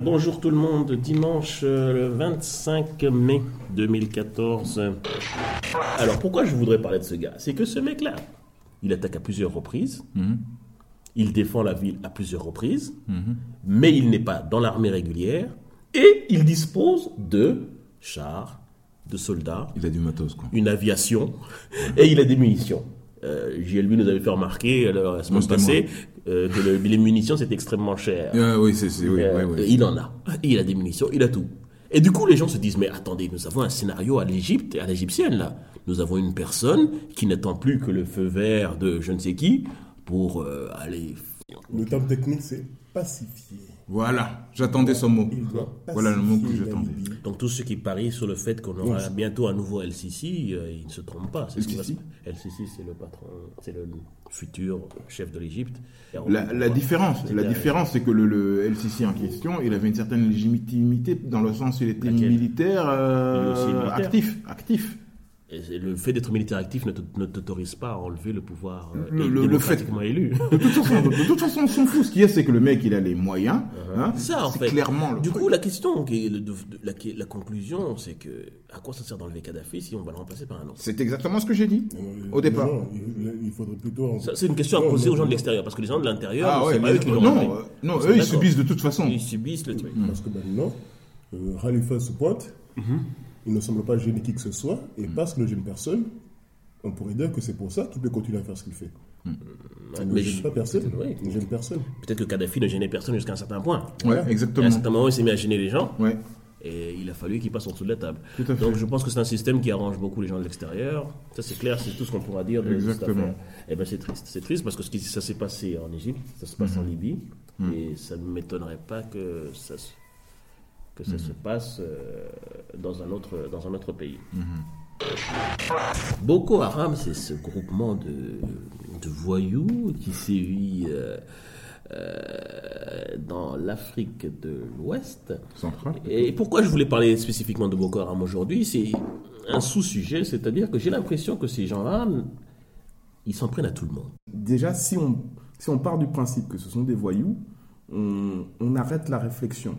Bonjour tout le monde, dimanche euh, le 25 mai 2014. Alors pourquoi je voudrais parler de ce gars? C'est que ce mec-là, il attaque à plusieurs reprises, il défend la ville à plusieurs reprises, mais il n'est pas dans l'armée régulière. Et il dispose de chars, de soldats, Il a du matos, quoi. une aviation. Et il a des munitions. Euh, JLB nous avait fait remarquer la semaine passée euh, que le- les munitions c'est extrêmement cher. Ah, oui, c'est, c'est, oui, Euh, oui, oui. Il en a. Il a des munitions, il a tout. Et du coup, les gens se disent, mais attendez, nous avons un scénario à l'Égypte, à l'égyptienne, là. Nous avons une personne qui n'attend plus que le feu vert de je ne sais qui pour euh, aller... Le terme technique, c'est pacifier. Voilà, j'attendais ce mot. Voilà le mot que j'attendais. Donc tous ceux qui parient sur le fait qu'on aura bientôt un nouveau LCC, euh, ils ne se trompent pas. C'est LCC, c'est le patron, c'est le futur chef de l'Égypte. La, la différence, la différence, c'est que le, le LCC en question, il avait une certaine légitimité dans le sens où il était militaire, euh, militaire. actif, actif. Et le fait d'être militaire actif ne t'autorise pas à enlever le pouvoir euh, Le- le- le fait- élu. De toute façon, de, de toute façon, on s'en fout. Ce qu'il y a, c'est que le mec, il a les moyens. hein. Ça, en c'est fait. clairement le du truc. coup, la question, qui est le- de- de- la, qui est- la conclusion, c'est que à quoi ça sert d'enlever Kadhafi si on va le remplacer par un autre? C'est exactement ce que j'ai dit Euh, au départ. non, il, faudrait plutôt. Ça, C'est une question à poser non, aux gens de l'extérieur, parce que les gens de l'intérieur, Ah ouais, c'est pas eux qui l'ont non, euh, non, eux, ils subissent de toute façon. Ils subissent le truc. Parce que maintenant, euh, Khalifa se pointe, Mhm. Il ne semble pas gêner qui que ce soit, et parce qu'il ne gêne personne, on pourrait dire que c'est pour ça qu'il peut continuer à faire ce qu'il fait. Il ne Mais gêne pas personne. Il ne gêne personne. Peut-être que Kadhafi ne gênait personne jusqu'à un certain point. Ouais, Et à un exactement. certain moment, il s'est mis à gêner les gens, Ouais. et il a fallu qu'il passe en dessous de la table. Tout à fait. Donc je pense que c'est un système qui arrange beaucoup les gens de l'extérieur. Ça c'est clair, c'est tout ce qu'on pourra dire de Exactement. Et ben c'est triste. C'est triste parce que ce qui ça s'est passé en Égypte, ça se passe en Libye, et ça ne m'étonnerait pas que ça se, que ça se passe euh, dans un autre dans un autre pays. Boko Haram, c'est ce groupement de, de voyous qui sévit euh, euh, dans l'Afrique de l'Ouest. Et pourquoi je voulais parler spécifiquement de Boko Haram aujourd'hui C'est un sous-sujet, c'est-à-dire que j'ai l'impression que ces gens-là, ils s'en prennent à tout le monde. Déjà, si on, si on part du principe que ce sont des voyous, on, on arrête la réflexion.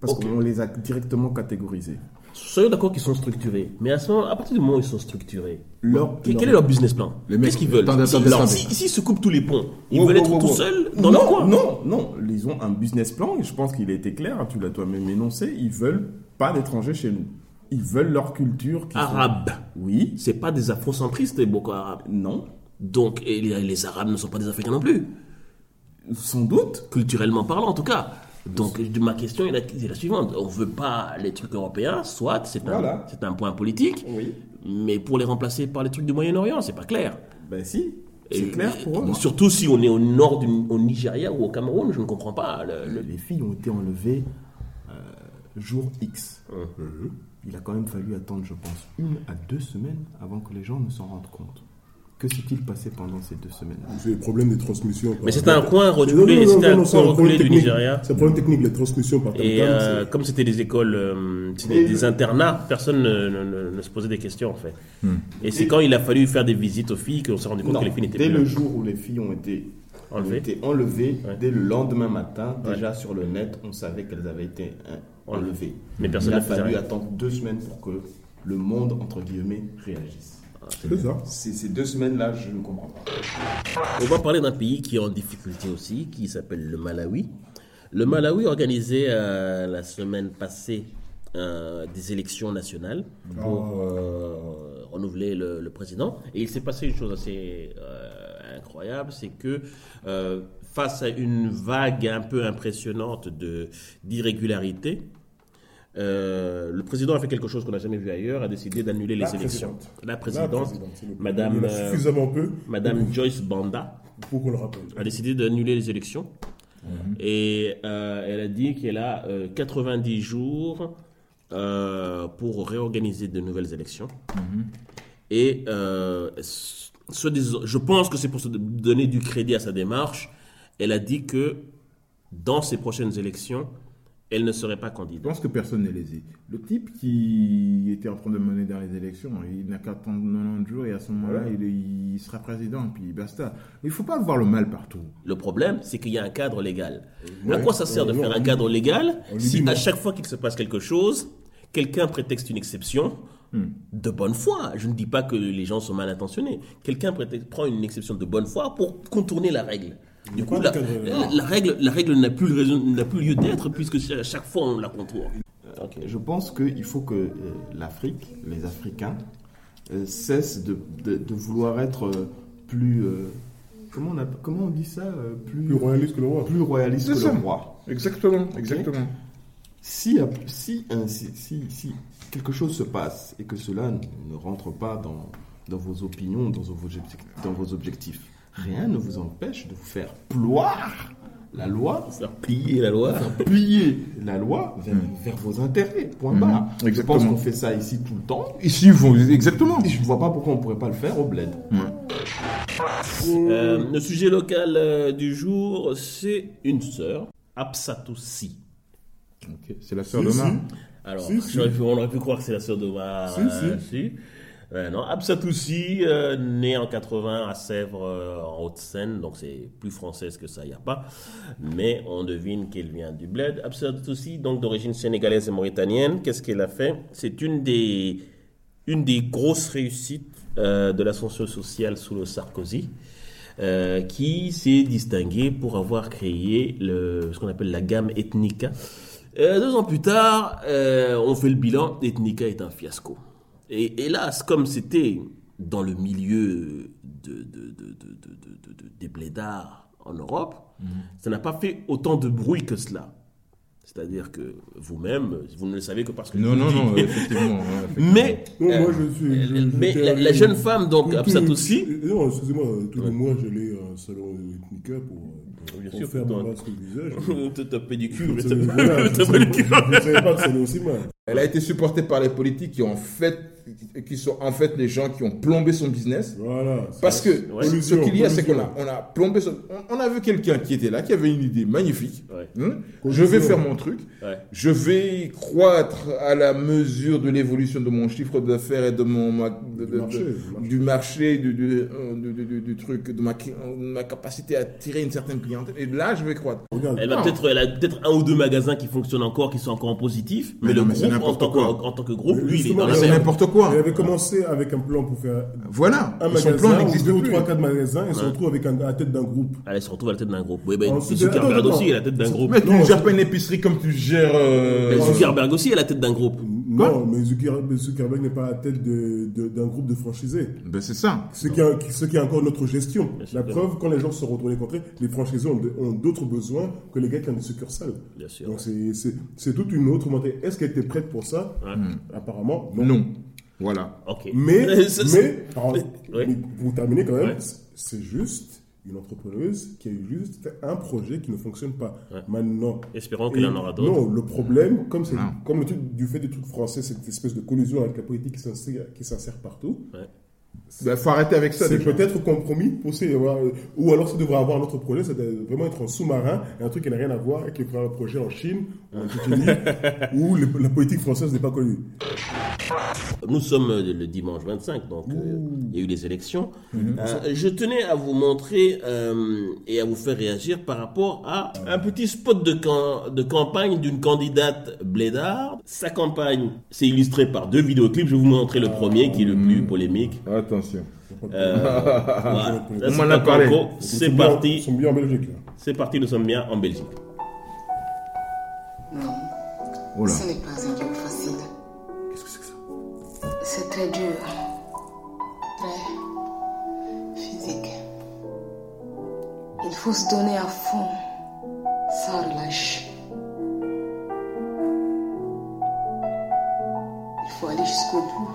Parce qu'on les a directement catégorisés. Soyons d'accord qu'ils sont structurés, mais à, ce moment, à partir du moment où ils sont structurés, Leur, quel, leur- quel est leur business plan? Qu'est-ce qu'ils veulent? Attendez, Si- S'ils se coupent tous les ponts, ils veulent être tout seuls dans non, leur coin? Non, non, ils ont un business plan et je pense qu'il a été clair, tu l'as toi-même énoncé, ils veulent pas d'étrangers chez nous. Ils veulent leur culture. qui sont- Arabes, Oui, c'est pas des afrocentristes, les Boko Haram. non, Donc, et les, les Arabes ne sont pas des Africains non plus, sans doute. culturellement parlant en tout cas. Donc, ma question est la, est la suivante. On veut pas les trucs européens, soit, c'est un, Voilà. un point politique, Oui. mais pour les remplacer par les trucs du Moyen-Orient, c'est pas clair. Ben si, c'est clair pour eux. Surtout si on est au nord du au Nigeria ou au Cameroun, je ne comprends pas. le- le- Les filles ont été enlevées euh, jour X. Hum. Il a quand même fallu attendre, je pense, une à deux semaines avant que les gens ne s'en rendent compte. Que s'est-il passé pendant ces deux semaines? C'est le problème des transmissions. Mais c'était un coin reculé, c'était un coin reculé du. Nigeria. C'est un problème technique, les transmissions par Et euh, comme c'était des écoles, euh, c'était des, internats, personne ne, ne- ne- ne se posait des questions en fait. Et c'est quand il a fallu faire des visites aux filles qu'on s'est rendu compte Non, que les filles n'étaient dès plus le jour où les filles ont été ont Enlevées. été enlevées, Ouais. dès le lendemain matin, déjà sur le net, on savait qu'elles avaient été hein, enlevées. Mais personne Il a fallu rien. attendre deux semaines pour que le monde, entre guillemets, réagisse. Ces, deux semaines-là, je ne comprends pas. On va parler d'un pays qui est en difficulté aussi, qui s'appelle le Malawi. Le Malawi organisait euh, la semaine passée euh, des élections nationales pour euh, renouveler le, le président. Et il s'est passé une chose assez euh, incroyable, c'est que euh, face à une vague un peu impressionnante de d'irrégularité, euh, le président a fait quelque chose qu'on n'a jamais vu ailleurs, a décidé d'annuler les élections. présidente. La La présidente, Madame, euh, suffisamment peu Madame Joyce Banda, pour qu'on le rappelle. a décidé d'annuler les élections. Et euh, elle a dit qu'elle a euh, 90 jours pour réorganiser de nouvelles élections. Et ce- disant- je pense que c'est pour se donner du crédit à sa démarche. Elle a dit que dans ces prochaines élections, elle ne serait pas Je candidate. pense que personne n'est lésé. Le type qui était en train de mener dans les élections, il n'a qu'à attendre 90 jours et à ce moment-là, il, il sera président, puis basta. Il ne faut pas voir le mal partout. Le problème, c'est qu'il y a un cadre légal. à quoi ça sert de faire un cadre légal si à chaque fois qu'il se passe quelque chose, quelqu'un prétexte une exception de bonne foi? Je ne dis pas que les gens sont mal intentionnés. Quelqu'un prend une exception de bonne foi pour contourner la règle. Du coup, pas la, règle, la règle n'a plus, raison- n'a plus lieu d'être puisque à chaque fois on la contourne. Ok, Je pense qu'il faut que euh, l'Afrique, les Africains, euh, cessent de, de- de vouloir être euh, plus. euh, comment, on a- comment on dit ça euh, plus, Plus royaliste que le roi. plus royaliste que ça. le roi. Exactement, exactement. Si, si, si, si, si quelque chose se passe et que cela ne rentre pas dans, dans vos opinions, dans vos, objectifs, dans vos objectifs, rien ne vous empêche de vous faire ploir la loi, Faire plier la loi. plier la loi vers, vers vos intérêts. Point barre. Je exactement. pense qu'on fait ça ici tout le temps. Ici, vont exactement. Et je ne vois pas pourquoi on ne pourrait pas le faire au bled. Euh, le sujet local euh, du jour, c'est une sœur, Absatoussi. Ok, C'est la sœur Si, de si. Mar. Alors, Si, on aurait pu croire que c'est la sœur d'Omar. Si, euh, si. Euh, non, Absatoussi, euh, née en 80 à Sèvres, euh, en Haute-Seine, donc c'est plus française que ça, il n'y a pas. Mais on devine qu'elle vient du bled. Absatoussi, donc d'origine sénégalaise et mauritanienne, qu'est-ce qu'elle a fait? C'est une des, une des grosses réussites euh, de l'ascension sociale sous le Sarkozy. euh, qui s'est distinguée pour avoir créé le, ce qu'on appelle la gamme Ethnica. Euh, deux ans plus tard, euh, on fait le bilan, Ethnica est un fiasco. Et hélas, comme c'était dans le milieu de, de- de- de- de- de- de- des blédards en Europe, ça n'a pas fait autant de bruit que cela. C'est-à-dire que vous-même, vous ne le savez que parce que Non, non, non, effectivement. Mais, Non, euh, moi je suis. je- mais la, jeune femme, donc Absatoussi, Non, excusez-moi, tous les mois j'allais à un salon ethnica pour, Bien pour sûr, faire toi. masque visage. te taper du cul, Je ne savais pas que ça allait aussi mal. Elle a été supportée par les politiques qui ont fait, qui sont en fait les gens qui ont plombé son business. Voilà. Parce que Ouais. ce qu'il y a, c'est qu'on a, on a plombé son- on, on a vu quelqu'un qui était là, qui avait une idée magnifique. Ouais. Hein, je vais faire mon truc. Ouais. Je vais croître à la mesure de l'évolution de mon chiffre d'affaires et de mon ma- de- de- marché, de- du du marché, du, du, euh, du- du- du- du truc, de ma, de ma capacité à attirer une certaine clientèle. Et là, je vais croître. Regarde, Elle, va Non. peut-être, elle a peut-être un ou deux magasins qui fonctionnent encore, qui sont encore en positif, mais, Mais le non, mais c'est groupe, en n'importe tant, que, quoi. en tant que groupe, Mais lui, il est dans la n'importe quoi. Elle avait commencé avec un plan pour faire Voilà. un Et son magasin, plan n'existe deux ou plus. trois, quatre magasins, et se retrouve avec un, à la tête d'un groupe. Elle se retrouve à la tête d'un groupe. Oui, ben, Ensuite, Zuckerberg aussi est à la tête d'un groupe. Mais tu ne gères pas une épicerie comme tu gères. euh, Ben, Zuckerberg aussi est à la tête d'un groupe. Non, mais Zucker- mais Zuckerberg n'est pas à la tête de- de- d'un groupe de franchisés. Ben, c'est ça. Ce qui, est, ce qui est encore notre gestion. Bien sûr. La preuve, quand les gens se contre eux, les franchisés ont, d'autres besoins que les gars qui ont des succursales. Bien sûr. Donc c'est toute une autre montée. Est-ce qu'elle était prête pour ça? Apparemment, non. Voilà. Ok. Mais, alors, pour terminer quand même, Ouais. c'est juste une entrepreneuse qui a eu juste un projet qui ne fonctionne pas. Ouais. Maintenant. Espérons qu'elle en aura d'autres. Non, le problème, comme, c'est- Non. comme le truc du fait des trucs français, cette espèce de collusion avec la politique qui s'insère, qui s'insère partout, Ouais. Ben, faut arrêter avec ça. c'est déjà. peut-être compromis pour ces- ou alors ça devrait avoir un autre projet, ça devrait vraiment être un sous-marin, un truc qui n'a rien à voir, et qui fera un projet en Chine, ou en Tchétchénie, où le- la politique française n'est pas connue. Nous sommes le dimanche 25, donc euh, il y a eu les élections. Euh, je tenais à vous montrer euh, et à vous faire réagir par rapport à un petit spot de, cam- de campagne d'une candidate blédarde. Sa campagne s'est illustrée par deux vidéoclips. Je vais vous montrer le premier qui est le plus polémique. Attention. Euh, voilà. On Là, m'en c'est a parlé. Parti. Ils sont bien en Belgique. C'est parti, nous sommes bien en Belgique. Non, Oh là. ce n'est pas un très dur. Très physique. Il faut se donner à fond, sans relâche. Il faut aller jusqu'au bout.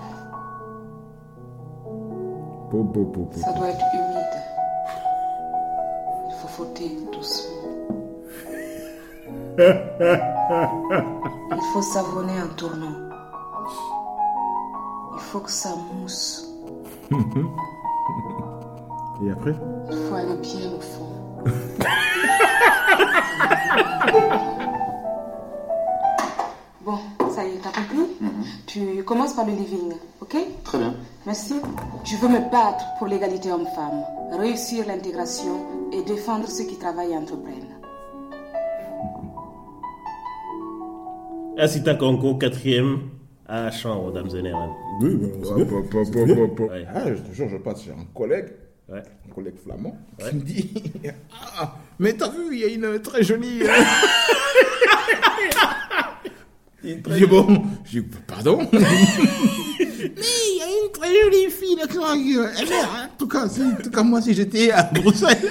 Ça doit être humide. Il faut frotter doucement. Il faut savonner en tournant. Il faut que ça mousse. Et après Il faut aller bien au fond. Bon, ça y est, t'as compris? Tu commences par le living, ok? Très bien. Merci. Je veux me battre pour l'égalité homme-femme, réussir l'intégration et défendre ceux qui travaillent et entreprennent. Asita Konko, quatrième à chambre, dames et messieurs. Oui, bah, pop, pop. Ouais. Ah, je te jure, je passe chez un collègue, Ouais. un collègue flamand, Ouais. qui me dit Ah, mais t'as vu, il y a une très jolie. euh, Je dis bon, je dis pardon Mais il y a une très jolie fille là, qui euh, elle est, hein. en, tout cas, si- en tout cas, moi, si j'étais à Bruxelles,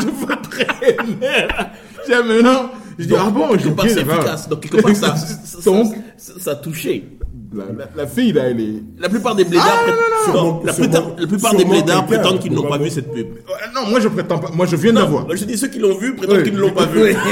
je voterais elle. Tiens, maintenant, je dis ah bon, je d'accord. efficace. Donc, quelque part, ça, ça, a touché. la, la- la fille là, elle est. La plupart des blédards, Ah, non, non, non. non, la, Sûrement- plupart, la plupart des blédards prétendent qu'ils n'ont pas vu cette pub. Non, moi je prétends pas. Moi je viens d'avoir. Je dis ceux qui l'ont vu prétendent Oui. qu'ils ne l'ont pas vu.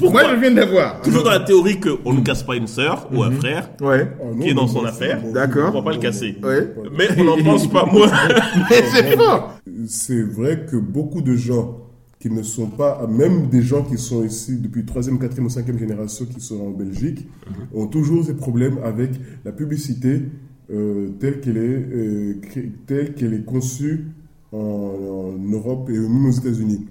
Moi je viens d'avoir. Toujours dans la théorie qu'on ne casse pas une sœur ou un frère Ouais. Ah, qui est dans son affaire. D'accord. On va pas le casser. Ouais. Mais on n'en pense pas moins. Mais c'est fort. C'est vrai que beaucoup de gens qui ne sont pas, même des gens qui sont ici depuis 3e, 4e ou 5e génération qui sont en Belgique, ont toujours des problèmes avec la publicité euh, telle qu'elle est, euh, telle qu'elle est conçue en, en Europe et même aux États-Unis.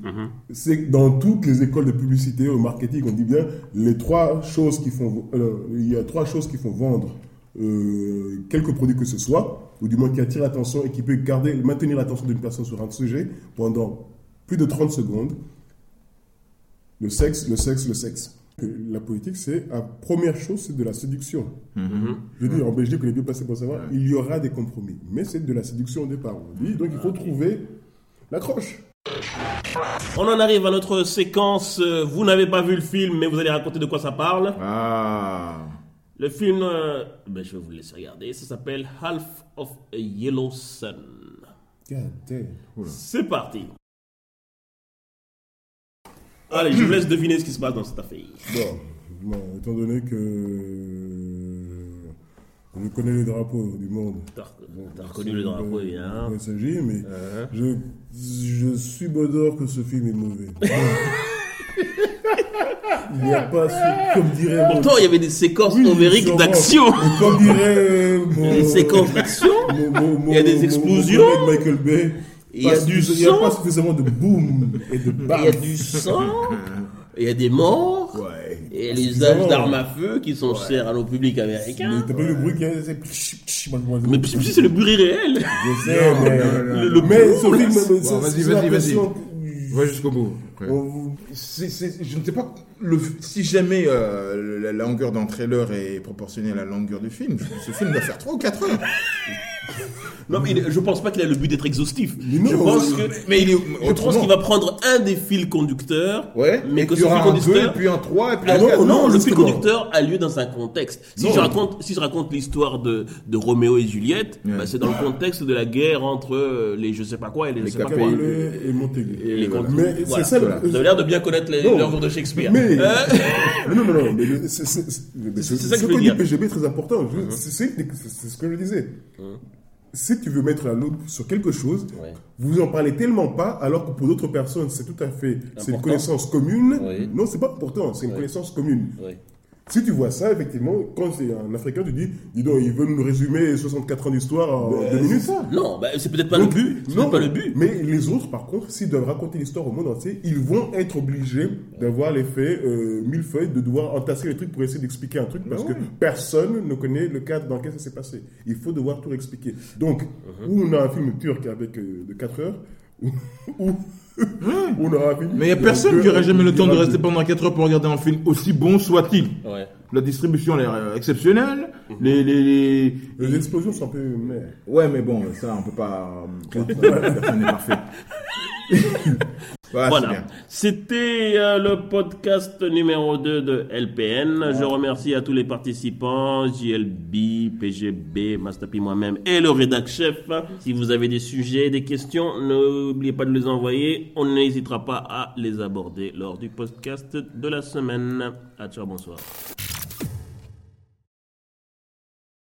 C'est que dans toutes les écoles de publicité au marketing, on dit bien les trois choses qui font, euh, il y a trois choses qui font vendre euh, quelque produit que ce soit, ou du moins qui attire l'attention et qui peut garder, maintenir l'attention d'une personne sur un sujet pendant plus de 30 secondes. Le sexe, le sexe, le sexe. La politique, c'est la première chose, c'est de la séduction. Je veux dire, en Belgique, on est bien placé pour savoir, il y aura des compromis. Mais c'est de la séduction au départ. On dit, donc il faut trouver l'accroche. On en arrive à notre séquence. Vous n'avez pas vu le film, mais vous allez raconter de quoi ça parle. Ah. Le film, euh, ben, je vais vous laisser regarder. Ça s'appelle Half of a Yellow Sun. God damn. C'est parti. Allez, je vous laisse deviner ce qui se passe dans cette affaire. Bon, bon, étant donné que je connais les drapeaux du monde. T'as reconnu le drapeau, évidemment. Il s'agit, mais je, je suis bodor que ce film est mauvais. Il n'y a pas, ce- comme dirait mon- Pourtant, il y avait des séquences Oui, sûrement. d'action. Comme dirait mon, Des séquences d'action. Il y a des explosions. mon Michael Bay. Il y a du suffisamment- Il n'y a sang. pas suffisamment de boom et de Il bam. y a du sang. Il y a des morts. Ouais. Et l'usage Suffisamment. d'armes à feu qui sont chers à nos publics Mais américains. T'as pas vu le bruit qu'il y a Mais si c'est le bruit réel. Je sais, mais, Le- mais mais vas-y, vas-y, l'impression Va jusqu'au bout. je ne sais pas le, si jamais euh, la longueur d'un trailer est proportionnelle à la longueur du film. Ce film doit faire 3 ou 4 heures. Non, mais il- je pense pas qu'il a le but d'être exhaustif. Mais non, je pense euh, que. Mais il est Je pense qu'il va prendre un des fils conducteurs, Ouais, mais et que qu'il y ce aura fil un 2, conducteur. puis un 3, et puis Ah un non, 4. non, non, le fil conducteur a lieu dans un contexte. Si Non. je raconte, si je raconte l'histoire de, de Roméo et Juliette, Ouais. bah, c'est dans le contexte de la guerre entre euh, les je sais pas quoi et les, je sais pas quoi. Et Montaigu. Et les contre- Mais voilà. c'est ça Voilà. Vous avez l'air de bien connaître les- Non. l'œuvre de Shakespeare. Mais, Mais non, non, non, mais le- c'est ça que je veux dire. PGB est très important. Je- c'est- ce que je disais. Si tu veux mettre la loupe sur quelque chose, Ouais. vous en parlez tellement pas, alors que pour d'autres personnes, c'est tout à fait, c'est une connaissance commune. Non, c'est pas important, c'est une connaissance commune. Si tu vois ça, effectivement, quand c'est un Africain, tu dis, dis donc, ils veulent nous résumer 64 ans d'histoire en deux minutes. Non, bah, c'est peut-être pas Donc, le but. Non, pas le but. Mais les autres, par contre, s'ils doivent raconter l'histoire au monde entier, ils vont être obligés d'avoir l'effet euh, millefeuille, de devoir entasser les trucs pour essayer d'expliquer un truc, parce que personne ne connaît le cadre dans lequel ça s'est passé. Il faut devoir tout expliquer. Donc, Uh-huh. ou on a un film turc avec euh, de 4 heures, ou on aura un film. Mais il n'y a personne qui aurait jamais le temps de rester pendant 4 heures pour regarder un film aussi bon soit-il. Ouais. La distribution elle est euh, exceptionnelle. Les, les, les- Les explosions sont un peu. mais- Ouais, mais bon, ça, on peut pas. euh, Personne n'est parfait. Voilà. C'était euh, le podcast numéro 2 de LPN. Je remercie à tous les participants, JLB, PGB, Mastapi, moi-même et le rédac chef. Si vous avez des sujets, des questions, n'oubliez pas de les envoyer. On n'hésitera pas à les aborder lors du podcast de la semaine. À ciao, bonsoir.